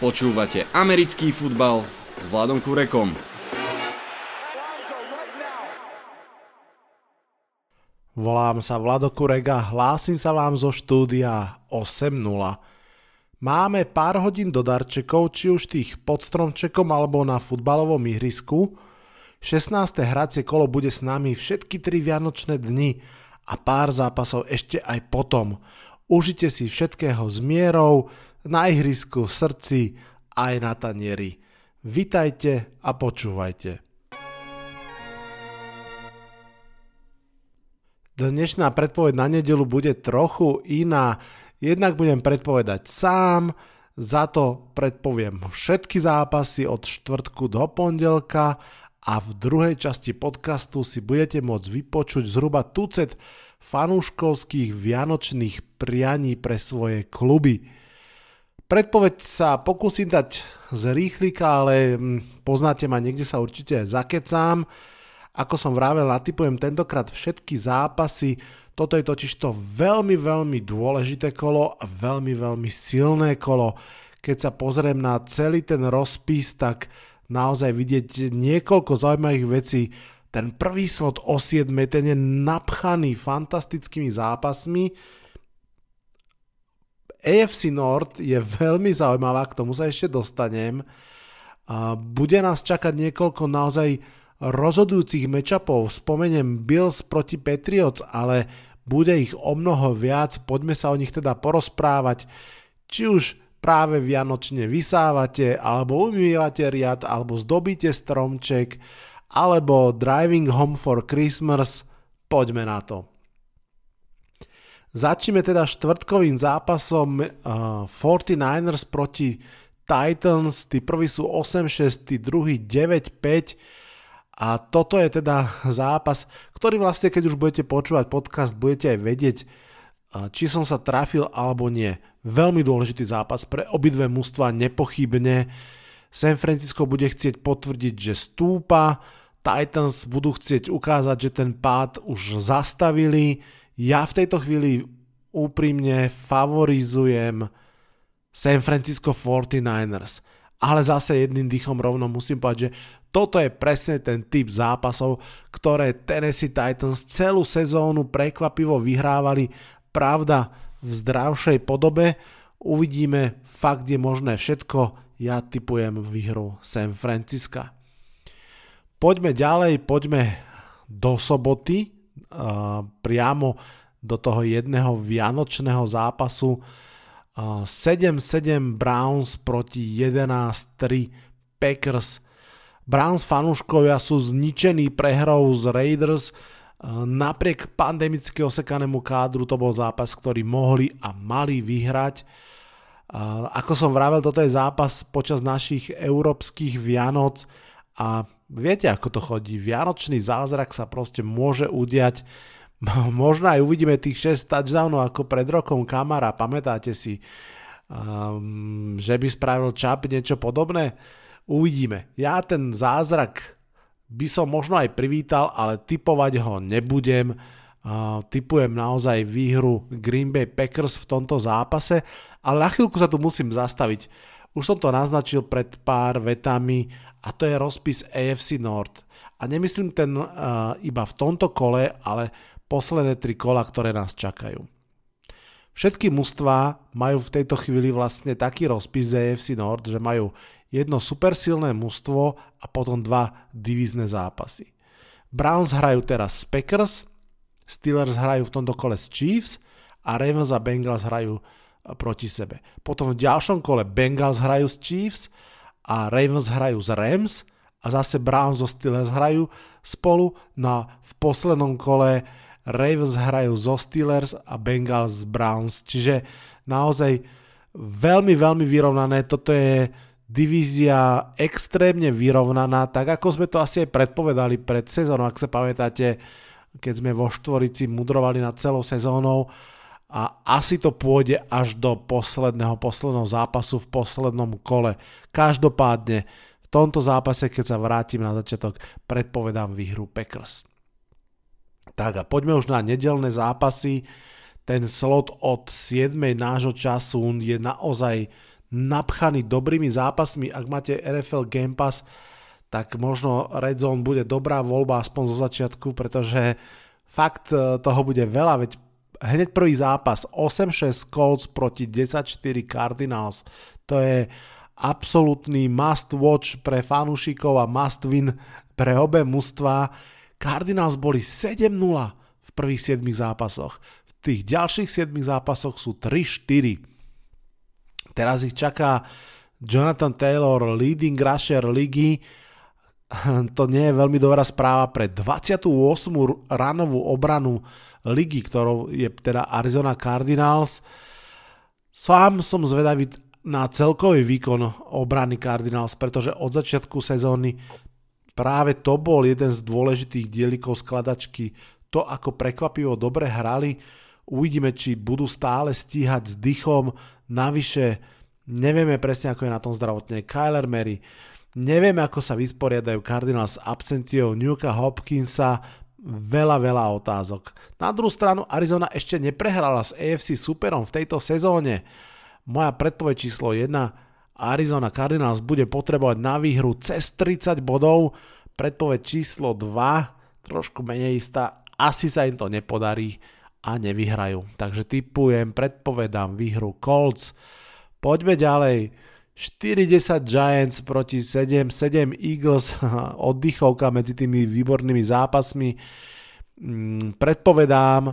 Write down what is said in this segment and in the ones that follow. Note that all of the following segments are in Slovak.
Počúvate americký futbal s Vladom Kurekom. Volám sa Vlado Kurek a hlásim sa vám zo štúdia 8.0. Máme pár hodín do darčekov, či už tých pod stromčekom alebo na futbalovom ihrisku. 16. hracie kolo bude s nami všetky tri vianočné dni a pár zápasov ešte aj potom. Užite si všetkého s mierou, na ihrisku, v srdci, aj na tanieri. Vitajte a počúvajte. Dnešná predpoveď na nedelu bude trochu iná. Jednak budem predpovedať sám, za to predpoviem všetky zápasy od štvrtku do pondelka a v druhej časti podcastu si budete môcť vypočuť zhruba tucet fanúškovských vianočných prianí pre svoje kluby. Predpoveď sa pokúsim dať z rýchlika, ale hm, poznáte ma, niekde sa určite zakecám. Ako som vravel, natypujem tentokrát všetky zápasy. Toto je totiž to veľmi, veľmi dôležité kolo a veľmi, veľmi silné kolo. Keď sa pozriem na celý ten rozpis, tak naozaj vidieť niekoľko zaujímavých vecí. Ten prvý slot o 7, ten je napchaný fantastickými zápasmi AFC North je veľmi zaujímavá, k tomu sa ešte dostanem. Bude nás čakať niekoľko naozaj rozhodujúcich mečapov. Spomeniem Bills proti Patriots, ale bude ich o mnoho viac. Poďme sa o nich teda porozprávať. Či už práve vianočne vysávate, alebo umývate riad, alebo zdobíte stromček, alebo driving home for Christmas. Poďme na to. Začneme teda štvrtkovým zápasom uh, 49ers proti Titans, tí prví sú 8-6, tí druhý 9-5 a toto je teda zápas, ktorý vlastne keď už budete počúvať podcast, budete aj vedieť, uh, či som sa trafil alebo nie. Veľmi dôležitý zápas pre obidve mužstva, nepochybne. San Francisco bude chcieť potvrdiť, že stúpa, Titans budú chcieť ukázať, že ten pád už zastavili, ja v tejto chvíli úprimne favorizujem San Francisco 49ers. Ale zase jedným dýchom rovno musím povedať, že toto je presne ten typ zápasov, ktoré Tennessee Titans celú sezónu prekvapivo vyhrávali. Pravda, v zdravšej podobe. Uvidíme, fakt je možné všetko. Ja typujem výhru San Francisca. Poďme ďalej, poďme do soboty priamo do toho jedného vianočného zápasu 7-7 Browns proti 11-3 Packers. Browns fanúškovia sú zničení prehrou z Raiders. Napriek pandemicky osekanému kádru to bol zápas, ktorý mohli a mali vyhrať. Ako som vravel, toto je zápas počas našich európskych Vianoc a viete ako to chodí. Vianočný zázrak sa proste môže udiať možno aj uvidíme tých 6 touchdownov ako pred rokom Kamara, pamätáte si, um, že by spravil Čap niečo podobné? Uvidíme. Ja ten zázrak by som možno aj privítal, ale typovať ho nebudem. Uh, typujem naozaj výhru Green Bay Packers v tomto zápase, ale na chvíľku sa tu musím zastaviť. Už som to naznačil pred pár vetami a to je rozpis AFC North. A nemyslím ten uh, iba v tomto kole, ale posledné tri kola, ktoré nás čakajú. Všetky mužstvá majú v tejto chvíli vlastne taký rozpis z AFC Nord, že majú jedno supersilné mužstvo a potom dva divízne zápasy. Browns hrajú teraz s Packers, Steelers hrajú v tomto kole s Chiefs a Ravens a Bengals hrajú proti sebe. Potom v ďalšom kole Bengals hrajú s Chiefs a Ravens hrajú s Rams a zase Browns so Steelers hrajú spolu. No a v poslednom kole Ravens hrajú zo Steelers a Bengals z Browns, čiže naozaj veľmi, veľmi vyrovnané. Toto je divízia extrémne vyrovnaná, tak ako sme to asi aj predpovedali pred sezónou, ak sa pamätáte, keď sme vo štvorici mudrovali nad celou sezónou a asi to pôjde až do posledného, posledného zápasu v poslednom kole. Každopádne v tomto zápase, keď sa vrátim na začiatok, predpovedám výhru Packers. Tak a poďme už na nedelné zápasy. Ten slot od 7. nášho času je naozaj napchaný dobrými zápasmi. Ak máte NFL Game Pass, tak možno Red Zone bude dobrá voľba aspoň zo začiatku, pretože fakt e, toho bude veľa, veď hneď prvý zápas 8-6 Colts proti 10-4 Cardinals. To je absolútny must watch pre fanúšikov a must win pre obe mužstva. Cardinals boli 7-0 v prvých 7 zápasoch. V tých ďalších 7 zápasoch sú 3-4. Teraz ich čaká Jonathan Taylor, leading rusher ligy. To nie je veľmi dobrá správa pre 28. ranovú obranu ligy, ktorou je teda Arizona Cardinals. Sám som zvedavý na celkový výkon obrany Cardinals, pretože od začiatku sezóny práve to bol jeden z dôležitých dielikov skladačky. To, ako prekvapivo dobre hrali, uvidíme, či budú stále stíhať s dychom. Navyše, nevieme presne, ako je na tom zdravotne Kyler Mary, nevieme, ako sa vysporiadajú Cardinals s absenciou Newka Hopkinsa, veľa, veľa otázok. Na druhú stranu Arizona ešte neprehrala s AFC superom v tejto sezóne. Moja predpoveď číslo 1 Arizona Cardinals bude potrebovať na výhru cez 30 bodov. Predpoveď číslo 2, trošku menej istá, asi sa im to nepodarí a nevyhrajú. Takže typujem, predpovedám výhru Colts. Poďme ďalej. 40 Giants proti 7, 7 Eagles, oddychovka medzi tými výbornými zápasmi. Mm, predpovedám,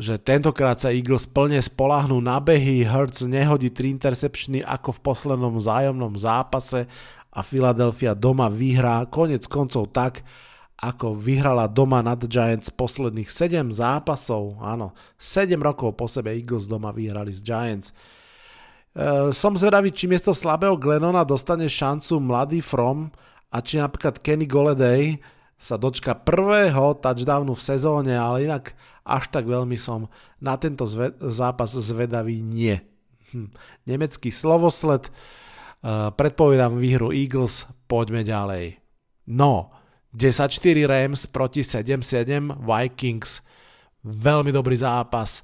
že tentokrát sa Eagles plne spolahnú na behy, Hurts nehodí 3 interceptiony ako v poslednom zájomnom zápase a Philadelphia doma vyhrá konec koncov tak, ako vyhrala doma nad Giants posledných 7 zápasov. Áno, 7 rokov po sebe Eagles doma vyhrali z Giants. E, som zvedavý, či miesto slabého Glennona dostane šancu mladý From a či napríklad Kenny Goleday sa dočka prvého touchdownu v sezóne, ale inak až tak veľmi som na tento zve- zápas zvedavý nie. Hm. Nemecký slovosled, uh, predpovedám výhru Eagles, poďme ďalej. No, 10-4 Rams proti 7-7 Vikings. Veľmi dobrý zápas.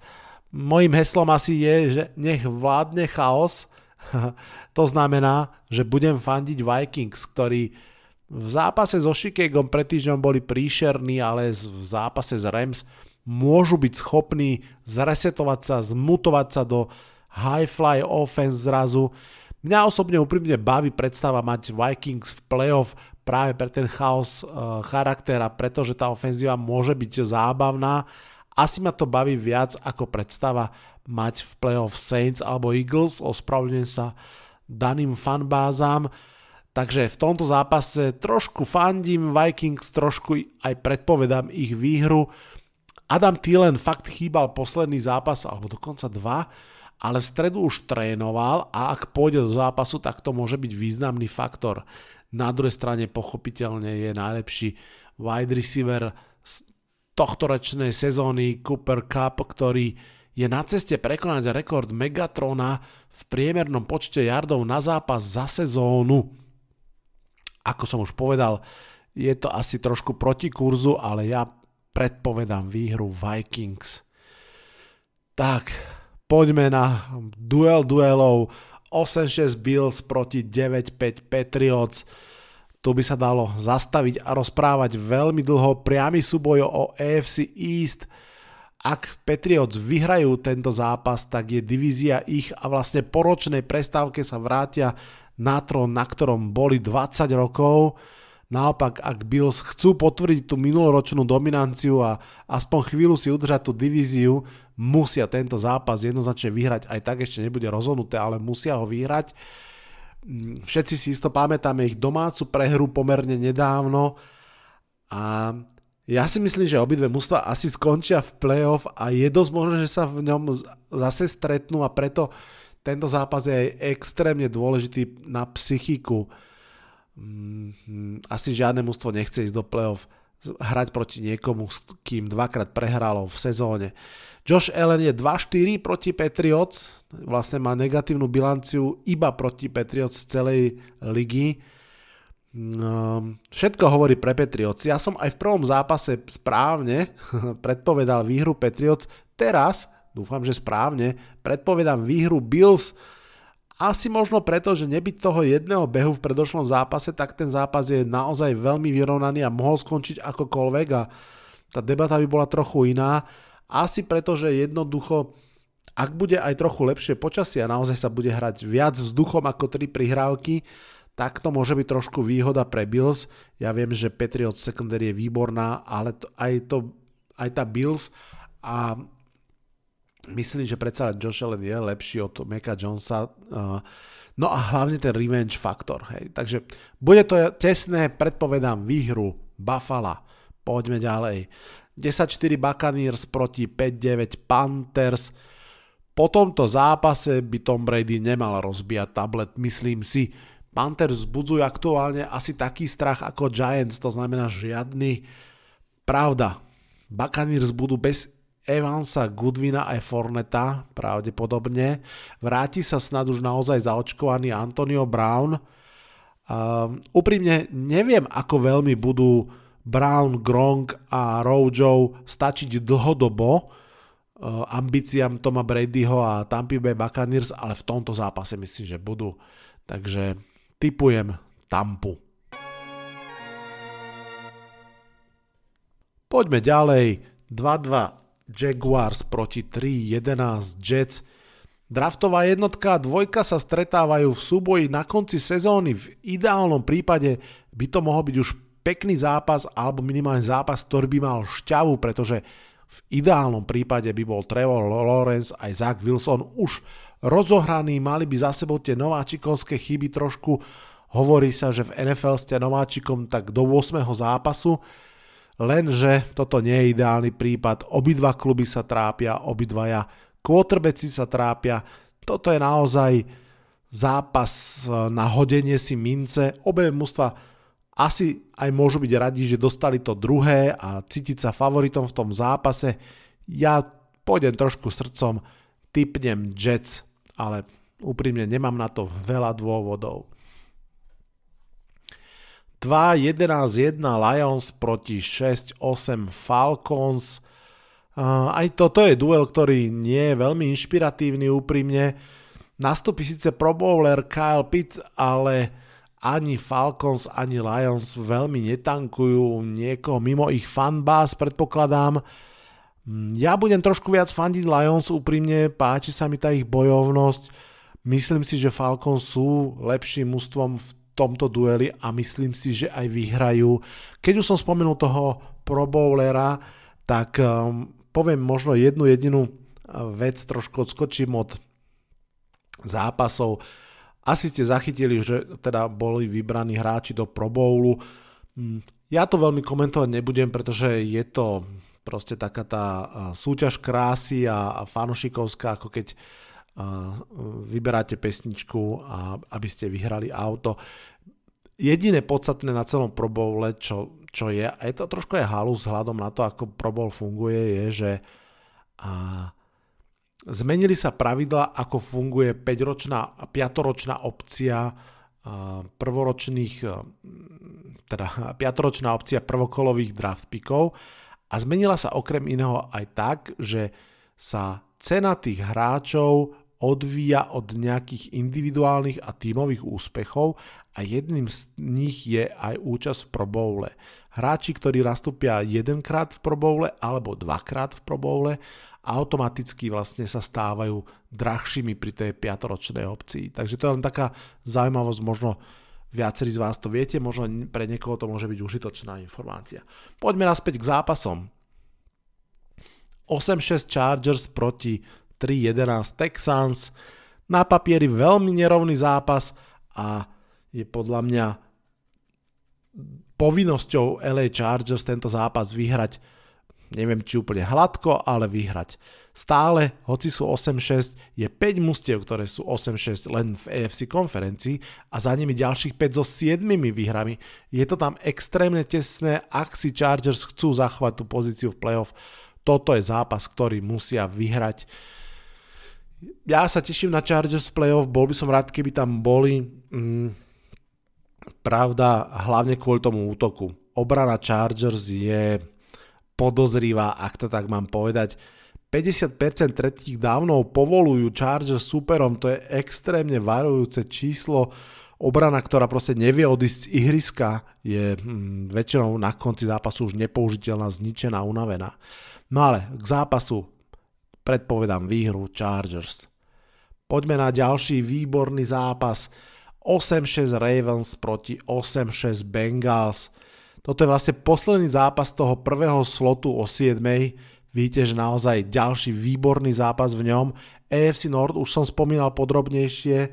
Mojím heslom asi je, že nech vládne chaos. to znamená, že budem fandiť Vikings, ktorí v zápase so Chicagom pred týždňom boli príšerní, ale v zápase s Rams môžu byť schopní zresetovať sa, zmutovať sa do high fly offense zrazu. Mňa osobne úprimne baví predstava mať Vikings v playoff práve pre ten chaos uh, charaktera, pretože tá ofenzíva môže byť zábavná. Asi ma to baví viac ako predstava mať v playoff Saints alebo Eagles, ospravedlňujem sa daným fanbázám. Takže v tomto zápase trošku fandím Vikings, trošku aj predpovedám ich výhru. Adam Thielen fakt chýbal posledný zápas, alebo dokonca dva, ale v stredu už trénoval a ak pôjde do zápasu, tak to môže byť významný faktor. Na druhej strane pochopiteľne je najlepší wide receiver tohtoročnej sezóny Cooper Cup, ktorý je na ceste prekonať rekord Megatrona v priemernom počte yardov na zápas za sezónu. Ako som už povedal, je to asi trošku proti kurzu, ale ja predpovedám výhru Vikings. Tak, poďme na duel duelov 8-6 Bills proti 9-5 Patriots. Tu by sa dalo zastaviť a rozprávať veľmi dlho priamy súboj o AFC East. Ak Patriots vyhrajú tento zápas, tak je divízia ich a vlastne po ročnej prestávke sa vrátia na trón, na ktorom boli 20 rokov Naopak, ak Bills chcú potvrdiť tú minuloročnú dominanciu a aspoň chvíľu si udržať tú divíziu, musia tento zápas jednoznačne vyhrať. Aj tak ešte nebude rozhodnuté, ale musia ho vyhrať. Všetci si isto pamätáme ich domácu prehru pomerne nedávno. A ja si myslím, že obidve mužstva asi skončia v playoff a je dosť možné, že sa v ňom zase stretnú a preto tento zápas je aj extrémne dôležitý na psychiku. Mm, asi žiadne mužstvo nechce ísť do play-off hrať proti niekomu, s kým dvakrát prehralo v sezóne. Josh Allen je 2-4 proti Patriots, vlastne má negatívnu bilanciu iba proti Patriots z celej ligy. No, všetko hovorí pre Patriots. Ja som aj v prvom zápase správne predpovedal výhru Patriots. Teraz, dúfam, že správne, predpovedám výhru Bills Asi možno preto, že nebyť toho jedného behu v predošlom zápase, tak ten zápas je naozaj veľmi vyrovnaný a mohol skončiť akokoľvek a tá debata by bola trochu iná. Asi preto, že jednoducho, ak bude aj trochu lepšie počasie a naozaj sa bude hrať viac vzduchom ako tri prihrávky, tak to môže byť trošku výhoda pre Bills. Ja viem, že Patriot secondary je výborná, ale to, aj, to, aj tá Bills a myslím, že predsa Josh Allen je lepší od Meka Jonesa. No a hlavne ten revenge faktor. Hej. Takže bude to tesné, predpovedám výhru Buffalo. Poďme ďalej. 10-4 Buccaneers proti 5-9 Panthers. Po tomto zápase by Tom Brady nemal rozbíjať tablet, myslím si. Panthers budzujú aktuálne asi taký strach ako Giants, to znamená žiadny. Pravda, Buccaneers budú bez Evansa, Goodwina aj Forneta pravdepodobne. Vráti sa snad už naozaj zaočkovaný Antonio Brown. Um, úprimne neviem, ako veľmi budú Brown, Gronk a Rojo stačiť dlhodobo uh, ambíciám Toma Bradyho a Tampa Bay Buccaneers, ale v tomto zápase myslím, že budú. Takže typujem Tampu. Poďme ďalej. 2-2 Jaguars proti 3-11 Jets. Draftová jednotka a dvojka sa stretávajú v súboji na konci sezóny. V ideálnom prípade by to mohol byť už pekný zápas alebo minimálne zápas, ktorý by mal šťavu, pretože v ideálnom prípade by bol Trevor Lawrence aj Zach Wilson už rozohraný, mali by za sebou tie nováčikovské chyby trošku. Hovorí sa, že v NFL ste nováčikom tak do 8. zápasu, Lenže toto nie je ideálny prípad. Obidva kluby sa trápia, obidvaja quarterbacki sa trápia. Toto je naozaj zápas na hodenie si mince. Obe mužstva asi aj môžu byť radi, že dostali to druhé a cítiť sa favoritom v tom zápase. Ja pôjdem trošku srdcom, typnem Jets, ale úprimne nemám na to veľa dôvodov. 2-11-1 Lions proti 6-8 Falcons. Aj toto je duel, ktorý nie je veľmi inšpiratívny úprimne. Nastupí síce Pro Bowler Kyle Pitt, ale ani Falcons, ani Lions veľmi netankujú niekoho mimo ich fanbase, predpokladám. Ja budem trošku viac fandiť Lions úprimne, páči sa mi tá ich bojovnosť. Myslím si, že Falcons sú lepším mústvom v tomto dueli a myslím si, že aj vyhrajú. Keď už som spomenul toho Pro Bowlera, tak um, poviem možno jednu jedinú uh, vec, trošku odskočím od zápasov. Asi ste zachytili, že teda boli vybraní hráči do Pro Bowlu. Mm, ja to veľmi komentovať nebudem, pretože je to proste taká tá súťaž krásy a, fanušikovská, ako keď vyberáte pesničku, a aby ste vyhrali auto. Jediné podstatné na celom Pro Bowle, čo, čo je, a je to trošku aj halu vzhľadom na to, ako Pro Bowl funguje, je, že a, zmenili sa pravidla, ako funguje 5-ročná a 5-ročná opcia prvoročných, teda 5-ročná opcia prvokolových draft pickov a zmenila sa okrem iného aj tak, že sa cena tých hráčov odvíja od nejakých individuálnych a tímových úspechov a jedným z nich je aj účasť v Pro Bowle. Hráči, ktorí nastúpia jedenkrát v Pro Bowle alebo dvakrát v Pro Bowle, automaticky vlastne sa stávajú drahšími pri tej 5-ročnej opcii. Takže to je len taká zaujímavosť, možno viacerí z vás to viete, možno pre niekoho to môže byť užitočná informácia. Poďme naspäť k zápasom. 8-6 Chargers proti 3-11 Texans. Na papieri veľmi nerovný zápas a je podľa mňa povinnosťou LA Chargers tento zápas vyhrať neviem či úplne hladko, ale vyhrať. Stále, hoci sú 8-6, je 5 mustiev, ktoré sú 8-6 len v AFC konferencii a za nimi ďalších 5 so 7 výhrami. Je to tam extrémne tesné, ak si Chargers chcú zachovať tú pozíciu v playoff. Toto je zápas, ktorý musia vyhrať ja sa teším na Chargers playoff, bol by som rád, keby tam boli. Mm, pravda, hlavne kvôli tomu útoku. Obrana Chargers je podozrivá, ak to tak mám povedať. 50% tretích dávnov povolujú Chargers superom, to je extrémne varujúce číslo. Obrana, ktorá proste nevie odísť z ihriska, je hm, väčšinou na konci zápasu už nepoužiteľná, zničená, unavená. No ale k zápasu predpovedám výhru Chargers. Poďme na ďalší výborný zápas. 8-6 Ravens proti 8-6 Bengals. Toto je vlastne posledný zápas toho prvého slotu o 7. Vidíte, že naozaj ďalší výborný zápas v ňom. AFC Nord už som spomínal podrobnejšie.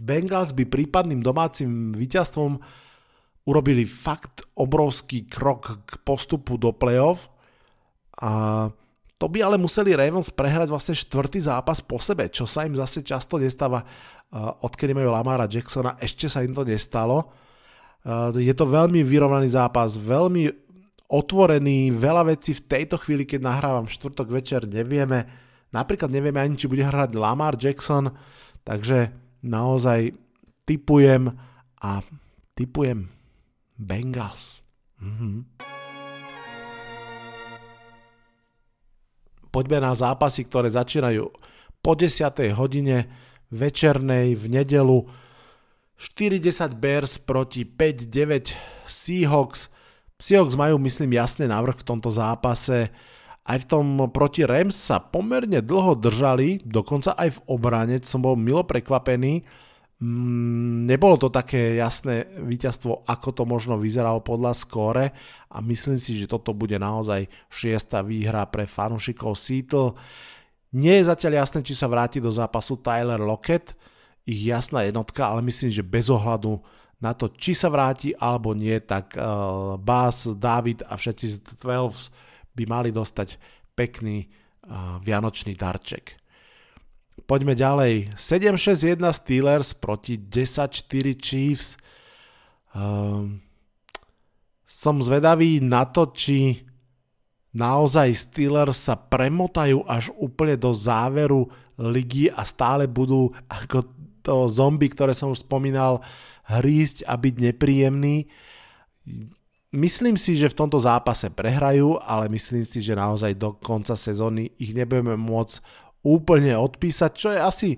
Bengals by prípadným domácim víťazstvom urobili fakt obrovský krok k postupu do playoff. A to by ale museli Ravens prehrať vlastne štvrtý zápas po sebe, čo sa im zase často nestáva, odkedy majú Lamara Jacksona, ešte sa im to nestalo. Je to veľmi vyrovnaný zápas, veľmi otvorený, veľa vecí v tejto chvíli, keď nahrávam štvrtok večer, nevieme. Napríklad nevieme ani, či bude hrať Lamar Jackson, takže naozaj typujem a typujem Bengals. Mhm. poďme na zápasy, ktoré začínajú po 10. hodine večernej v nedelu. 40 Bears proti 5-9 Seahawks. Seahawks majú, myslím, jasný návrh v tomto zápase. Aj v tom proti Rams sa pomerne dlho držali, dokonca aj v obrane, som bol milo prekvapený Mm, nebolo to také jasné víťazstvo, ako to možno vyzeralo podľa skóre a myslím si, že toto bude naozaj šiesta výhra pre fanúšikov Seattle. Nie je zatiaľ jasné, či sa vráti do zápasu Tyler Lockett, ich jasná jednotka, ale myslím, že bez ohľadu na to, či sa vráti alebo nie, tak uh, Bas, David a všetci z 12 by mali dostať pekný uh, vianočný darček. Poďme ďalej. 7-6-1 Steelers proti 10-4 Chiefs. Um, som zvedavý na to, či naozaj Steelers sa premotajú až úplne do záveru ligy a stále budú ako to zombie, ktoré som už spomínal, hrísť a byť nepríjemný. Myslím si, že v tomto zápase prehrajú, ale myslím si, že naozaj do konca sezóny ich nebudeme môcť úplne odpísať, čo je asi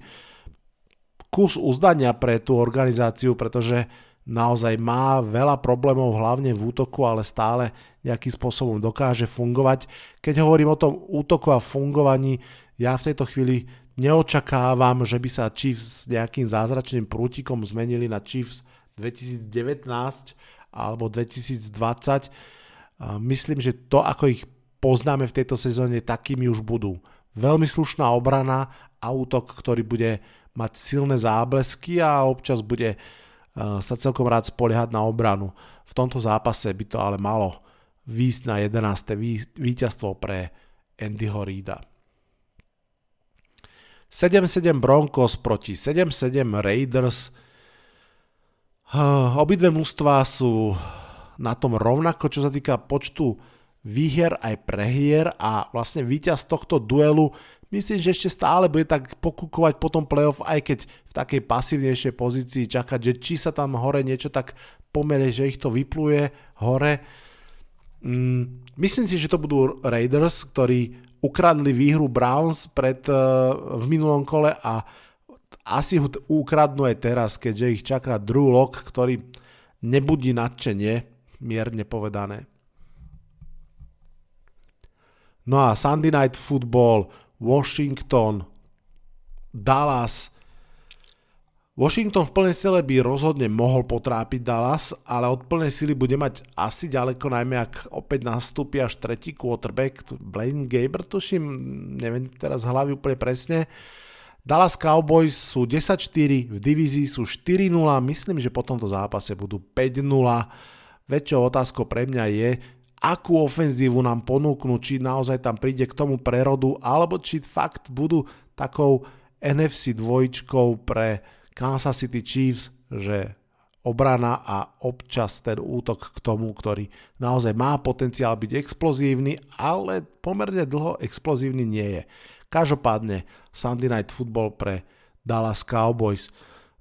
kus uzdania pre tú organizáciu, pretože naozaj má veľa problémov hlavne v útoku, ale stále nejakým spôsobom dokáže fungovať. Keď hovorím o tom útoku a fungovaní, ja v tejto chvíli neočakávam, že by sa Chiefs nejakým zázračným prútikom zmenili na Chiefs 2019 alebo 2020. Myslím, že to, ako ich poznáme v tejto sezóne, takými už budú veľmi slušná obrana a útok, ktorý bude mať silné záblesky a občas bude eh, sa celkom rád spoliehať na obranu. V tomto zápase by to ale malo výjsť na 11. víťazstvo pre Andyho Reida. 7-7 Broncos proti 7-7 Raiders. Obidve mužstva sú na tom rovnako, čo sa týka počtu výhier aj prehier a vlastne víťaz tohto duelu myslím, že ešte stále bude tak pokúkovať po tom playoff, aj keď v takej pasívnejšej pozícii čakať, že či sa tam hore niečo tak pomele, že ich to vypluje hore. Mm, myslím si, že to budú Raiders, ktorí ukradli výhru Browns pred, uh, v minulom kole a asi ho ukradnú aj teraz, keďže ich čaká Drew Lock, ktorý nebudí nadšenie, mierne povedané. No a Sunday Night Football, Washington, Dallas. Washington v plnej sile by rozhodne mohol potrápiť Dallas, ale od plnej sily bude mať asi ďaleko, najmä ak opäť nastúpi až tretí quarterback, Blaine Gaber, tuším, neviem teraz hlavy úplne presne. Dallas Cowboys sú 10-4, v divízii sú 4-0, myslím, že po tomto zápase budú 5-0. Väčšou otázkou pre mňa je, akú ofenzívu nám ponúknú, či naozaj tam príde k tomu prerodu, alebo či fakt budú takou NFC dvojčkou pre Kansas City Chiefs, že obrana a občas ten útok k tomu, ktorý naozaj má potenciál byť explozívny, ale pomerne dlho explozívny nie je. Každopádne Sunday Night Football pre Dallas Cowboys.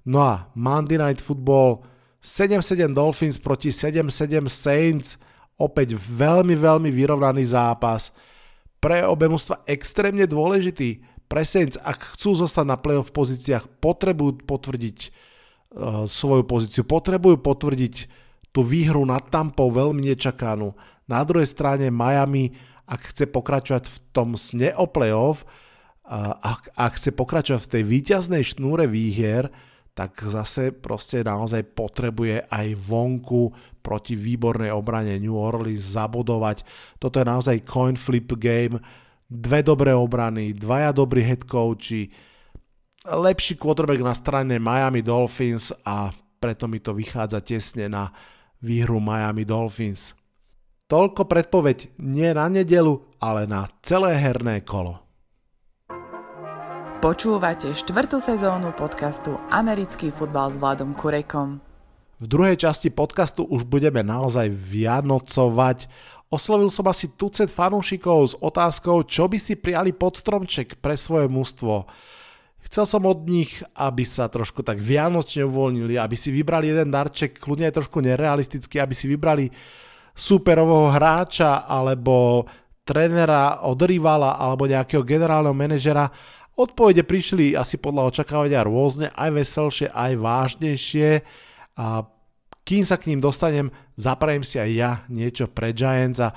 No a Monday Night Football 7-7 Dolphins proti 7-7 Saints – Opäť veľmi, veľmi vyrovnaný zápas. pre obe mužstva extrémne dôležitý. Pre Saints, ak chcú zostať na playoff pozíciách, potrebujú potvrdiť uh, svoju pozíciu, potrebujú potvrdiť tú výhru nad Tampou veľmi nečakanú. Na druhej strane Miami, ak chce pokračovať v tom sne o playoff, uh, ak, ak chce pokračovať v tej výťaznej šnúre výhier, tak zase proste naozaj potrebuje aj vonku proti výbornej obrane New Orleans zabodovať. Toto je naozaj coin flip game dve dobré obrany, dvaja dobrí head coachi, lepší quarterback na strane Miami Dolphins a preto mi to vychádza tesne na výhru Miami Dolphins. Toľko predpoveď nie na nedelu, ale na celé herné kolo. Počúvate štvrtú sezónu podcastu Americký futbal s Vladom Kurekom. V druhej časti podcastu už budeme naozaj vianocovať Oslovil som asi tucet fanúšikov s otázkou, čo by si prijali pod stromček pre svoje mužstvo. Chcel som od nich, aby sa trošku tak vianočne uvoľnili, aby si vybrali jeden darček, kľudne aj trošku nerealistický, aby si vybrali superového hráča alebo trénera od rivala alebo nejakého generálneho manažera. Odpovede prišli asi podľa očakávania rôzne, aj veselšie, aj vážnejšie. A kým sa k ním dostanem, zaprajem si aj ja niečo pre Giants a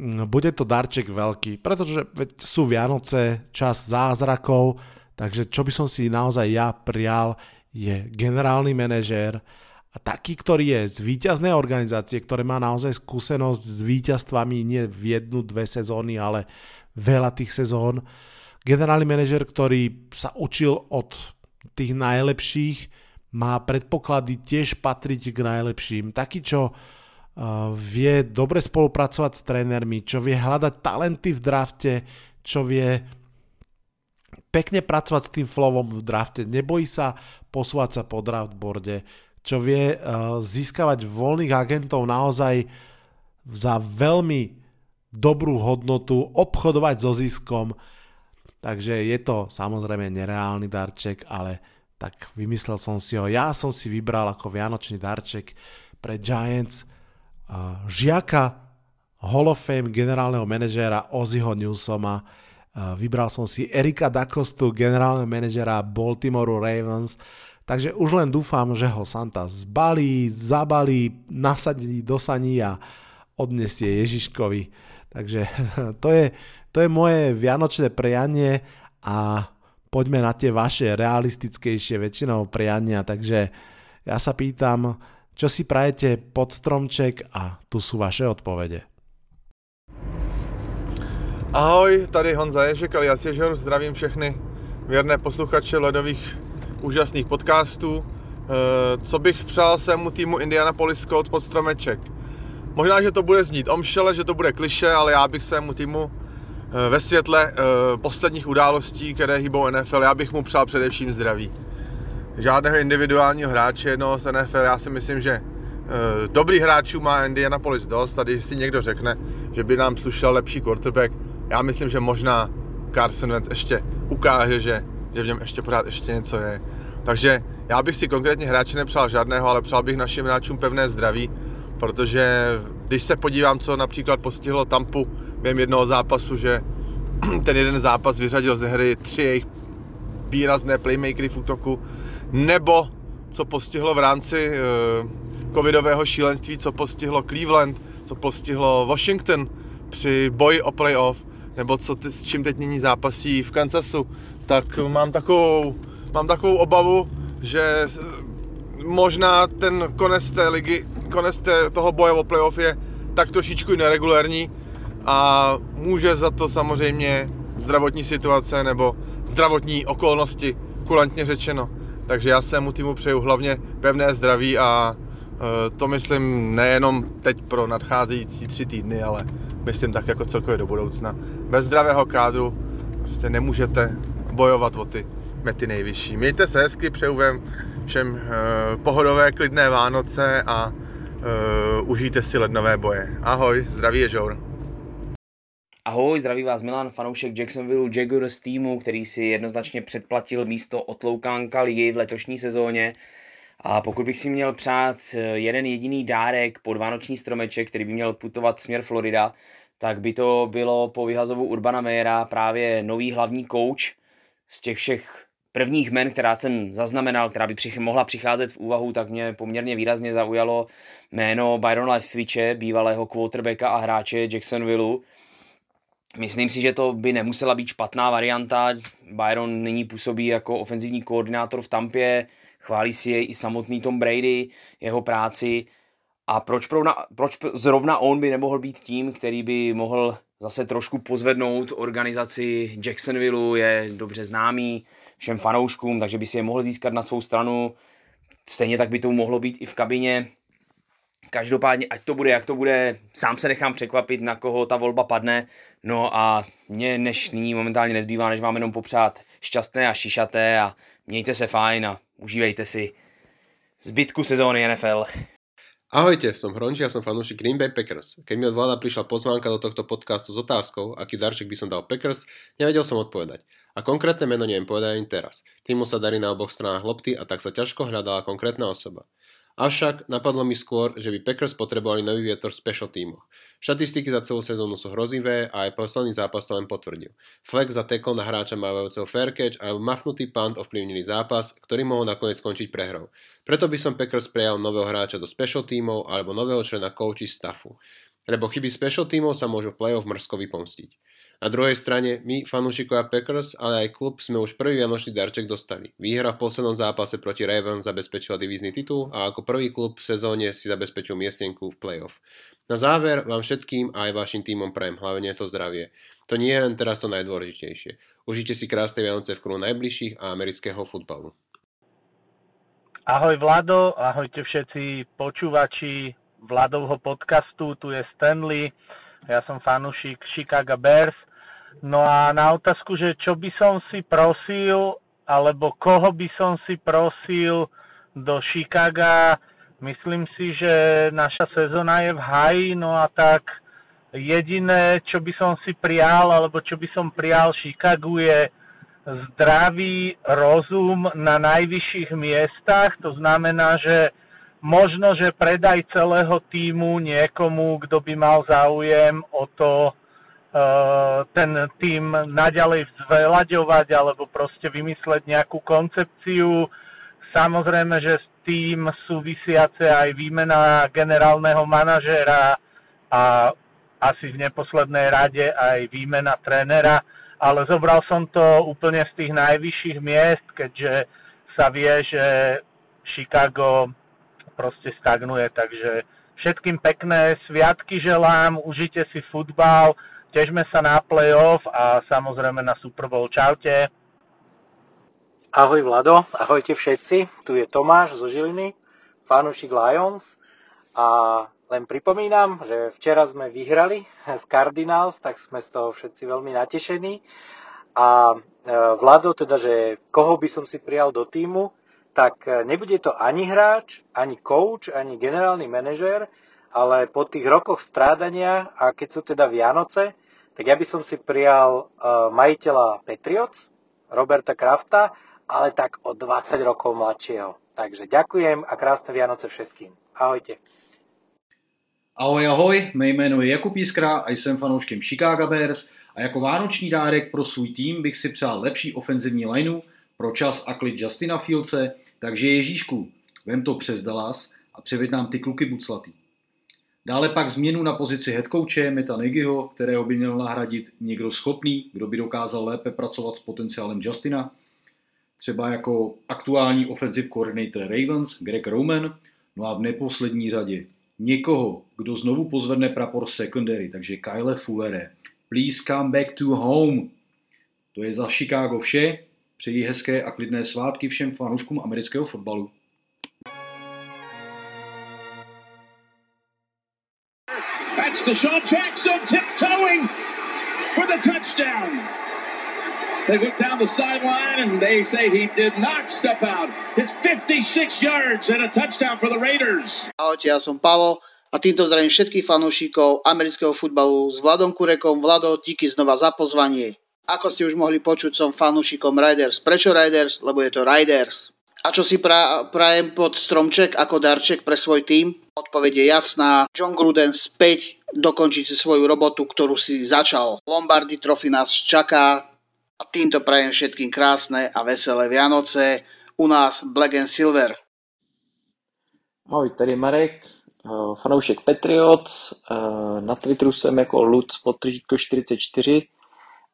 mm, bude to darček veľký, pretože sú Vianoce, čas zázrakov, takže čo by som si naozaj ja prial je generálny manažér a taký, ktorý je z víťaznej organizácie, ktoré má naozaj skúsenosť s víťazstvami nie v jednu, dve sezóny, ale veľa tých sezón. Generálny manažer, ktorý sa učil od tých najlepších, má predpoklady tiež patriť k najlepším. Taký, čo uh, vie dobre spolupracovať s trénermi, čo vie hľadať talenty v drafte, čo vie pekne pracovať s tým flowom v drafte, nebojí sa posúvať sa po draftboarde, čo vie uh, získavať voľných agentov naozaj za veľmi dobrú hodnotu, obchodovať so ziskom. Takže je to samozrejme nereálny darček, ale tak vymyslel som si ho. Ja som si vybral ako vianočný darček pre Giants žiaka Hall of Fame generálneho manažéra Ozzyho Newsoma. Uh, vybral som si Erika Dakostu, generálneho manažéra Baltimore Ravens. Takže už len dúfam, že ho Santa zbalí, zabalí, nasadí do saní a odnesie Ježiškovi. Takže to je, to je moje vianočné prejanie a poďme na tie vaše realistickejšie väčšinou priania, takže ja sa pýtam, čo si prajete pod stromček a tu sú vaše odpovede. Ahoj, tady Honza Ježek alias Ježor, zdravím všechny věrné posluchače ledových úžasných podcastů. Eh, co bych přál svému týmu Indianapolis Colts pod stromeček? Možná, že to bude znít omšele, že to bude kliše, ale já bych svému týmu ve světle eh, posledních událostí, které hýbou NFL, já bych mu přál především zdraví. Žádného individuálního hráče jednoho z NFL, já si myslím, že eh, dobrý hráčů má Indianapolis dost když si někdo řekne, že by nám slušel lepší quarterback, já myslím, že možná Carson Wentz ještě ukáže, že, že v něm ještě pořád ještě něco je. Takže já bych si konkrétně hráče nepřál žádného, ale přál bych našim hráčům pevné zdraví, protože když se podívám, co například postihlo Tampu během jednoho zápasu, že ten jeden zápas vyřadil ze hry tři jejich výrazné playmakery v útoku, nebo co postihlo v rámci uh, covidového šílenství, co postihlo Cleveland, co postihlo Washington při boji o playoff, nebo co ty, s čím teď nyní zápasí v Kansasu, tak mám takovou, mám takovou obavu, že možná ten konec té ligy, konec té, toho boje o playoff je tak trošičku neregulární a může za to samozřejmě zdravotní situace nebo zdravotní okolnosti, kulantně řečeno. Takže já se mu týmu přeju hlavně pevné zdraví a e, to myslím nejenom teď pro nadcházející tři týdny, ale myslím tak jako celkově do budoucna. Bez zdravého kádru prostě nemůžete bojovat o ty mety nejvyšší. Mějte se hezky, přeju všem e, pohodové, klidné Vánoce a uh, užijte si lednové boje. Ahoj, zdraví je Jour. Ahoj, zdraví vás Milan, fanoušek Jacksonville Jaguars týmu, který si jednoznačně předplatil místo otloukánka ligy v letošní sezóně. A pokud bych si měl přát eh, jeden jediný dárek pod vánoční stromeček, který by měl putovat směr Florida, tak by to bylo po vyhazovu Urbana Mejera právě nový hlavní coach z těch všech prvních men, která jsem zaznamenal, která by přich- mohla přicházet v úvahu, tak mě poměrně výrazně zaujalo jméno Byrona Leftwiche, bývalého quarterbacka a hráče Jacksonvilleu. Myslím si, že to by nemusela být špatná varianta. Byron nyní působí jako ofenzivní koordinátor v Tampě, chválí si jej i samotný Tom Brady, jeho práci. A proč, provna, proč zrovna on by nemohl být tím, který by mohl zase trošku pozvednout organizaci Jacksonvilleu, je dobře známý všem fanouškům, takže by si je mohl získat na svou stranu. Stejně tak by to mohlo být i v kabině. Každopádně, ať to bude, jak to bude, sám se nechám překvapit, na koho ta volba padne. No a mě než nyní momentálně nezbývá, než vám jenom popřát šťastné a šišaté a mějte se fajn a užívejte si zbytku sezóny NFL. Ahojte, som Hronči a som fanúšik Green Bay Packers. Keď mi od vláda prišla pozvánka do tohto podcastu s otázkou, aký darček by som dal Packers, nevedel som odpovedať. A konkrétne meno neviem povedať ani teraz. Týmu sa darí na oboch stranách lopty a tak sa ťažko hľadala konkrétna osoba. Avšak napadlo mi skôr, že by Packers potrebovali nový vietor v special tímoch. Štatistiky za celú sezónu sú hrozivé a aj posledný zápas to len potvrdil. Flex za tackle na hráča mávajúceho fair catch a mafnutý punt ovplyvnili zápas, ktorý mohol nakoniec skončiť prehrou. Preto by som Packers prijal nového hráča do special tímov alebo nového člena coachi staffu. Lebo chyby special tímov sa môžu play-off mrzko vypomstiť. Na druhej strane, my, fanúšikovia Packers, ale aj klub, sme už prvý vianočný darček dostali. Výhra v poslednom zápase proti Ravens zabezpečila divízny titul a ako prvý klub v sezóne si zabezpečil miestenku v playoff. Na záver vám všetkým aj vašim týmom prajem hlavne to zdravie. To nie je len teraz to najdôležitejšie. Užite si krásne Vianoce v kruhu najbližších a amerického futbalu. Ahoj Vlado, ahojte všetci počúvači Vladovho podcastu, tu je Stanley, ja som fanúšik Chicago Bears – No a na otázku, že čo by som si prosil, alebo koho by som si prosil do Chicaga, myslím si, že naša sezóna je v haji, no a tak jediné, čo by som si prijal, alebo čo by som prijal Chicagu je zdravý rozum na najvyšších miestach. To znamená, že možno, že predaj celého týmu niekomu, kto by mal záujem o to, ten tým naďalej zvelaďovať alebo proste vymysleť nejakú koncepciu. Samozrejme, že s tým súvisiace aj výmena generálneho manažéra a asi v neposlednej rade aj výmena trénera, ale zobral som to úplne z tých najvyšších miest, keďže sa vie, že Chicago proste stagnuje, takže všetkým pekné sviatky želám, užite si futbal, Težme sa na playoff a samozrejme na Super Bowl. Čaute. Ahoj Vlado, ahojte všetci. Tu je Tomáš zo Žiliny, fanúšik Lions. A len pripomínam, že včera sme vyhrali z Cardinals, tak sme z toho všetci veľmi natešení. A e, Vlado, teda, že koho by som si prijal do týmu, tak e, nebude to ani hráč, ani coach, ani generálny manažér, ale po tých rokoch strádania a keď sú teda Vianoce, tak ja by som si prijal uh, majiteľa Patriots, Roberta Krafta, ale tak o 20 rokov mladšieho. Takže ďakujem a krásne Vianoce všetkým. Ahojte. Ahoj, ahoj, mé jméno je Jakub Jiskra a jsem fanouškem Chicago Bears a jako vánoční dárek pro svůj tým bych si přál lepší ofenzivní lineu pro čas a klid Justina Fielce, takže Ježíšku, vem to přes Dallas a přiveď nám ty kluky buclatý. Dále pak změnu na pozici headcoache Meta Nagyho, kterého by měl nahradit někdo schopný, kdo by dokázal lépe pracovat s potenciálem Justina, třeba jako aktuální offensive coordinator Ravens Greg Roman, no a v neposlední řadě někoho, kdo znovu pozvedne prapor secondary, takže Kyle Fullere. Please come back to home. To je za Chicago vše. Přeji hezké a klidné svátky všem fanouškům amerického fotbalu. That's Deshaun Jackson tiptoeing for the touchdown. They look down the sideline and they say he did not step out. It's 56 yards and a touchdown for the Raiders. Ahojte, ja som Palo a týmto zdravím všetkých fanúšikov amerického futbalu s Vladom Kurekom. Vlado, díky znova za pozvanie. Ako ste už mohli počuť, som fanúšikom Riders. Prečo Riders? Lebo je to Riders. A čo si pra, prajem pod stromček ako darček pre svoj tým? Odpoveď je jasná. John Gruden späť dokončiť svoju robotu, ktorú si začal. Lombardy Trophy nás čaká a týmto prajem všetkým krásne a veselé Vianoce u nás Black and Silver. Ahoj, tady Marek, eh, fanoušek Patriots. Eh, na Twitteru jsem jako Lutz podtržítko 44.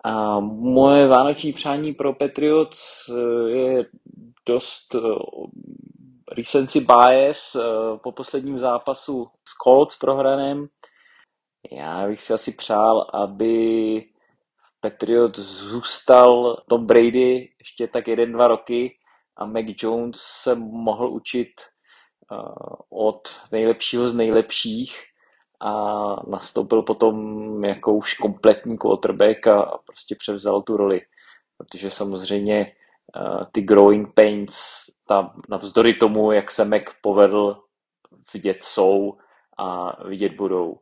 A moje vánoční přání pro Patriots eh, je dost recency bias po posledním zápasu s Colts prohraném. Já bych si asi přál, aby Patriots zůstal Tom Brady ještě tak jeden, dva roky a Mac Jones se mohl učit od nejlepšího z nejlepších a nastoupil potom jako už kompletní quarterback a, a prostě převzal tu roli. Protože samozřejmě uh, ty growing pains tam navzdory tomu, jak se Mac povedl, vidět jsou a vidět budou.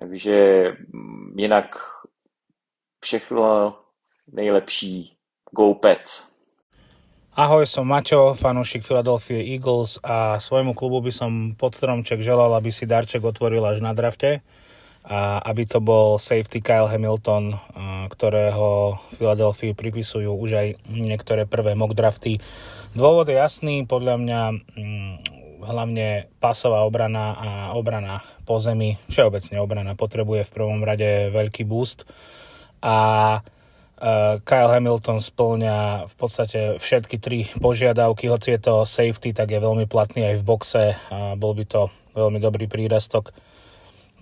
Takže mm, jinak všechno nejlepší. Go Pets! Ahoj, som Maťo, fanúšik Philadelphia Eagles a svojmu klubu by som pod stromček želal, aby si darček otvoril až na drafte a aby to bol safety Kyle Hamilton, ktorého Philadelphia pripisujú už aj niektoré prvé mock drafty. Dôvod je jasný, podľa mňa mm, hlavne pasová obrana a obrana po zemi, všeobecne obrana potrebuje v prvom rade veľký boost a Kyle Hamilton splňa v podstate všetky tri požiadavky, hoci je to safety, tak je veľmi platný aj v boxe a bol by to veľmi dobrý prírastok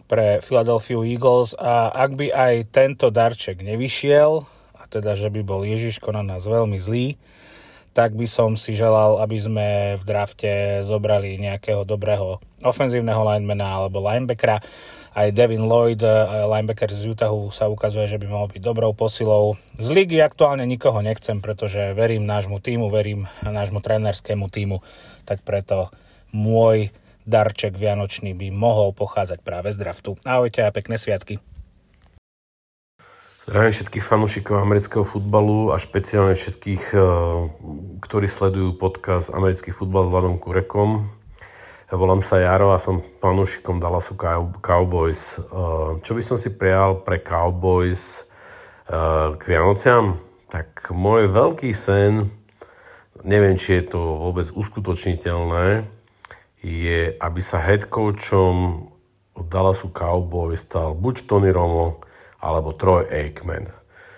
pre Philadelphia Eagles. A ak by aj tento darček nevyšiel, a teda, že by bol Ježiško na nás veľmi zlý, tak by som si želal, aby sme v drafte zobrali nejakého dobrého ofenzívneho linemana alebo linebackera aj Devin Lloyd, eh, linebacker z Utahu, sa ukazuje, že by mohol byť dobrou posilou. Z ligy aktuálne nikoho nechcem, pretože verím nášmu týmu, verím nášmu trénerskému týmu, tak preto môj darček vianočný by mohol pochádzať práve z draftu. Ahojte a pekné sviatky. Zdravím všetkých fanúšikov amerického futbalu a špeciálne všetkých, eh, ktorí sledujú podcast Americký futbal s Vladom Kurekom. Volám sa Jaro a som fanúšikom Dallasu Cowboys. Eh, čo by som si prijal pre Cowboys eh, k Vianociam? Tak môj veľký sen, neviem, či je to vôbec uskutočniteľné, je, aby sa head coachom Dallasu Cowboys stal buď Tony Romo, alebo Troy Aikman.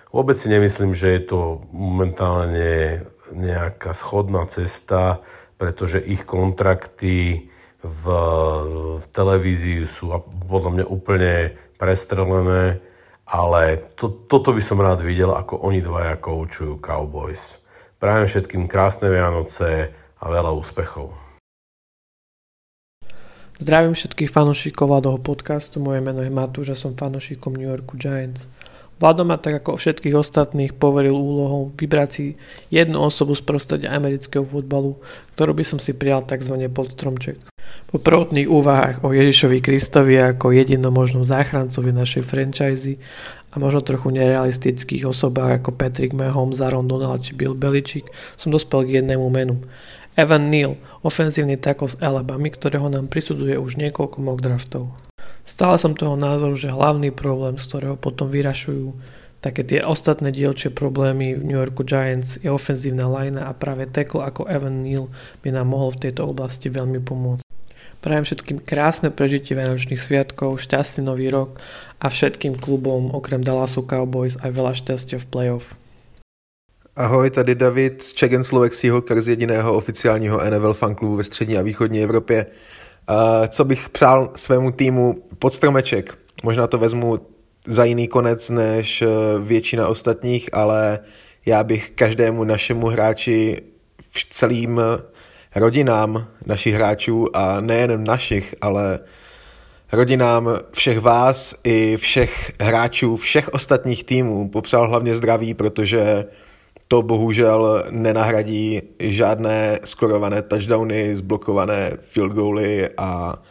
Vôbec si nemyslím, že je to momentálne nejaká schodná cesta, pretože ich kontrakty v, v televízii sú podľa mňa úplne prestrelené, ale to, toto by som rád videl, ako oni dvaja koučujú Cowboys. Prajem všetkým krásne Vianoce a veľa úspechov. Zdravím všetkých fanúšikov Vladoho podcastu, moje meno je Matúš a som fanúšikom New Yorku Giants. Vlado ma tak ako všetkých ostatných poveril úlohou vybrať si jednu osobu z prostredia amerického futbalu, ktorú by som si prijal tzv. pod stromček. Po prvotných úvahách o Ježišovi Kristovi ako jedinom možnom záchrancovi našej franchise a možno trochu nerealistických osobách ako Patrick Mahomes, Aaron Donald či Bill Belichick som dospel k jednému menu. Evan Neal, ofenzívny tackle z Alabama, ktorého nám prisuduje už niekoľko mock draftov. Stále som toho názoru, že hlavný problém, z ktorého potom vyrašujú také tie ostatné dielčie problémy v New Yorku Giants je ofenzívna linea a práve tackle ako Evan Neal by nám mohol v tejto oblasti veľmi pomôcť. Prajem všetkým krásne prežitie Vianočných sviatkov, šťastný nový rok a všetkým klubom okrem Dallasu Cowboys aj veľa šťastia v playoff. Ahoj, tady David z Czech Slovak Seahawker z jediného oficiálního NFL fanklubu ve střední a východní Evropě. Co bych přál svému týmu pod stromeček. Možná to vezmu za jiný konec než eh, většina ostatních, ale já bych každému našemu hráči v celým rodinám našich hráčů a nejen našich, ale rodinám všech vás i všech hráčů, všech ostatních týmů popřál hlavně zdraví, protože to bohužel nenahradí žádné skorované touchdowny, zblokované field goaly a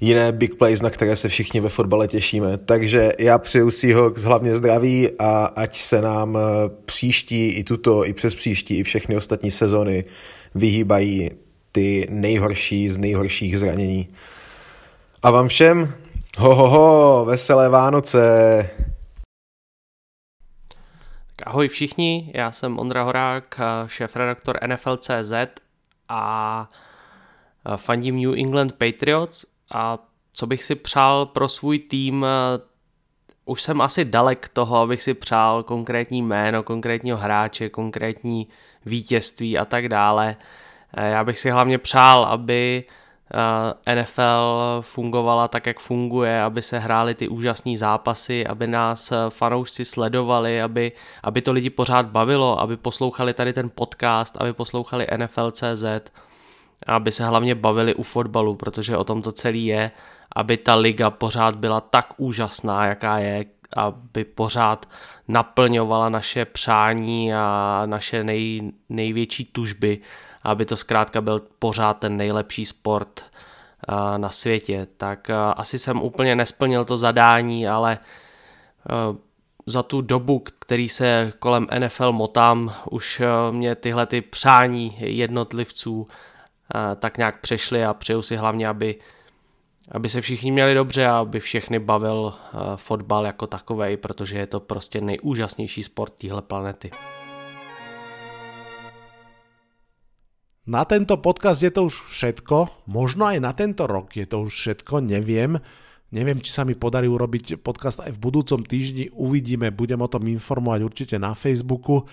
jiné big plays, na které se všichni ve fotbale těšíme. Takže já přeju si ho hlavně zdraví a ať se nám příští i tuto, i přes příští, i všechny ostatní sezony vyhýbají ty nejhorší z nejhorších zranění. A vám všem Ho, ho, ho, veselé Vánoce. Tak ahoj všichni, já jsem Ondra Horák, šéf-redaktor NFL.cz a fandím New England Patriots a co bych si přál pro svůj tým, už jsem asi dalek toho, abych si přál konkrétní jméno, konkrétního hráče, konkrétní vítězství a tak dále. Já bych si hlavně přál, aby NFL fungovala tak, jak funguje, aby se hrály ty úžasné zápasy, aby nás fanoušci sledovali, aby, aby to lidi pořád bavilo, aby poslouchali tady ten podcast, aby poslouchali NFL.cz, aby se hlavně bavili u fotbalu, protože o tom to celý je, aby ta liga pořád byla tak úžasná, jaká je, aby pořád naplňovala naše přání a naše nej, největší tužby, aby to zkrátka byl pořád ten nejlepší sport na světě. Tak asi jsem úplně nesplnil to zadání, ale za tu dobu, který se kolem NFL motám, už mě tyhle ty přání jednotlivců tak nějak přešly a přeju si hlavně, aby, aby se všichni měli dobře a aby všechny bavil fotbal jako takovej, protože je to prostě nejúžasnější sport téhle planety. Na tento podcast je to už všetko, možno aj na tento rok je to už všetko, neviem. Neviem, či sa mi podarí urobiť podcast aj v budúcom týždni, uvidíme, budem o tom informovať určite na Facebooku.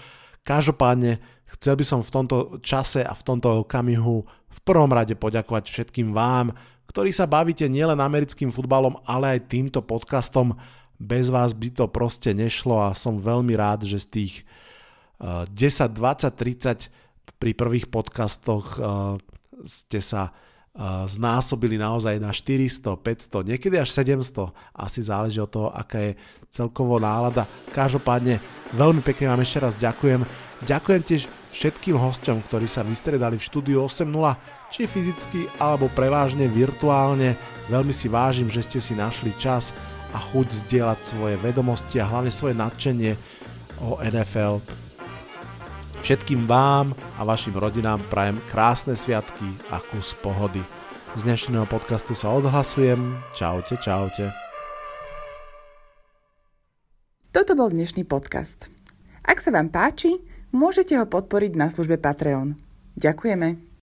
Každopádne chcel by som v tomto čase a v tomto okamihu v prvom rade poďakovať všetkým vám, ktorí sa bavíte nielen americkým futbalom, ale aj týmto podcastom. Bez vás by to proste nešlo a som veľmi rád, že z tých 10, 20, 30 pri prvých podcastoch uh, ste sa uh, znásobili naozaj na 400, 500, niekedy až 700. Asi záleží od toho, aká je celkovo nálada. Každopádne veľmi pekne vám ešte raz ďakujem. Ďakujem tiež všetkým hosťom, ktorí sa vystredali v štúdiu 8.0, či fyzicky alebo prevážne virtuálne. Veľmi si vážim, že ste si našli čas a chuť zdieľať svoje vedomosti a hlavne svoje nadšenie o NFL Všetkým vám a vašim rodinám prajem krásne sviatky a kus pohody. Z dnešného podcastu sa odhlasujem. Čaute, čaute. Toto bol dnešný podcast. Ak sa vám páči, môžete ho podporiť na službe Patreon. Ďakujeme.